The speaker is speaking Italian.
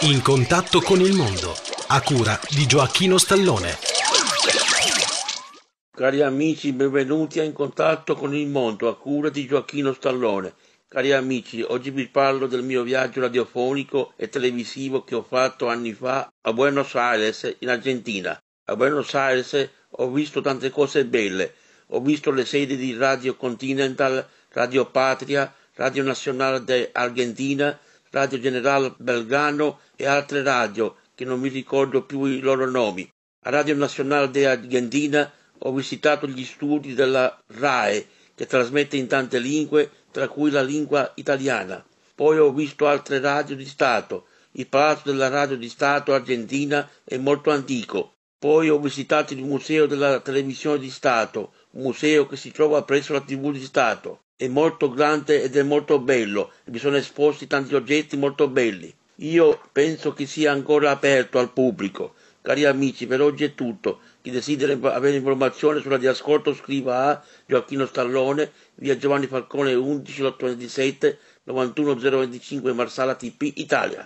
In contatto con il mondo, a cura di Gioacchino Stallone. Cari amici, benvenuti a In contatto con il mondo, a cura di Gioacchino Stallone. Cari amici, oggi vi parlo del mio viaggio radiofonico e televisivo che ho fatto anni fa a Buenos Aires, in Argentina. A Buenos Aires ho visto tante cose belle. Ho visto le sedi di Radio Continental, Radio Patria, Radio Nazionale de Argentina, Radio General Belgrano e altre radio che non mi ricordo più i loro nomi. A Radio Nazionale de Argentina ho visitato gli studi della RAE che trasmette in tante lingue, tra cui la lingua italiana. Poi ho visto altre radio di Stato. Il palazzo della radio di Stato argentina è molto antico. Poi ho visitato il Museo della Televisione di Stato, un museo che si trova presso la TV di Stato. È molto grande ed è molto bello e vi sono esposti tanti oggetti molto belli. Io penso che sia ancora aperto al pubblico. Cari amici, per oggi è tutto. Chi desidera avere informazioni sulla di ascolto scriva a Gioacchino Stallone, via Giovanni Falcone 11 827 91025 Marsala TP Italia.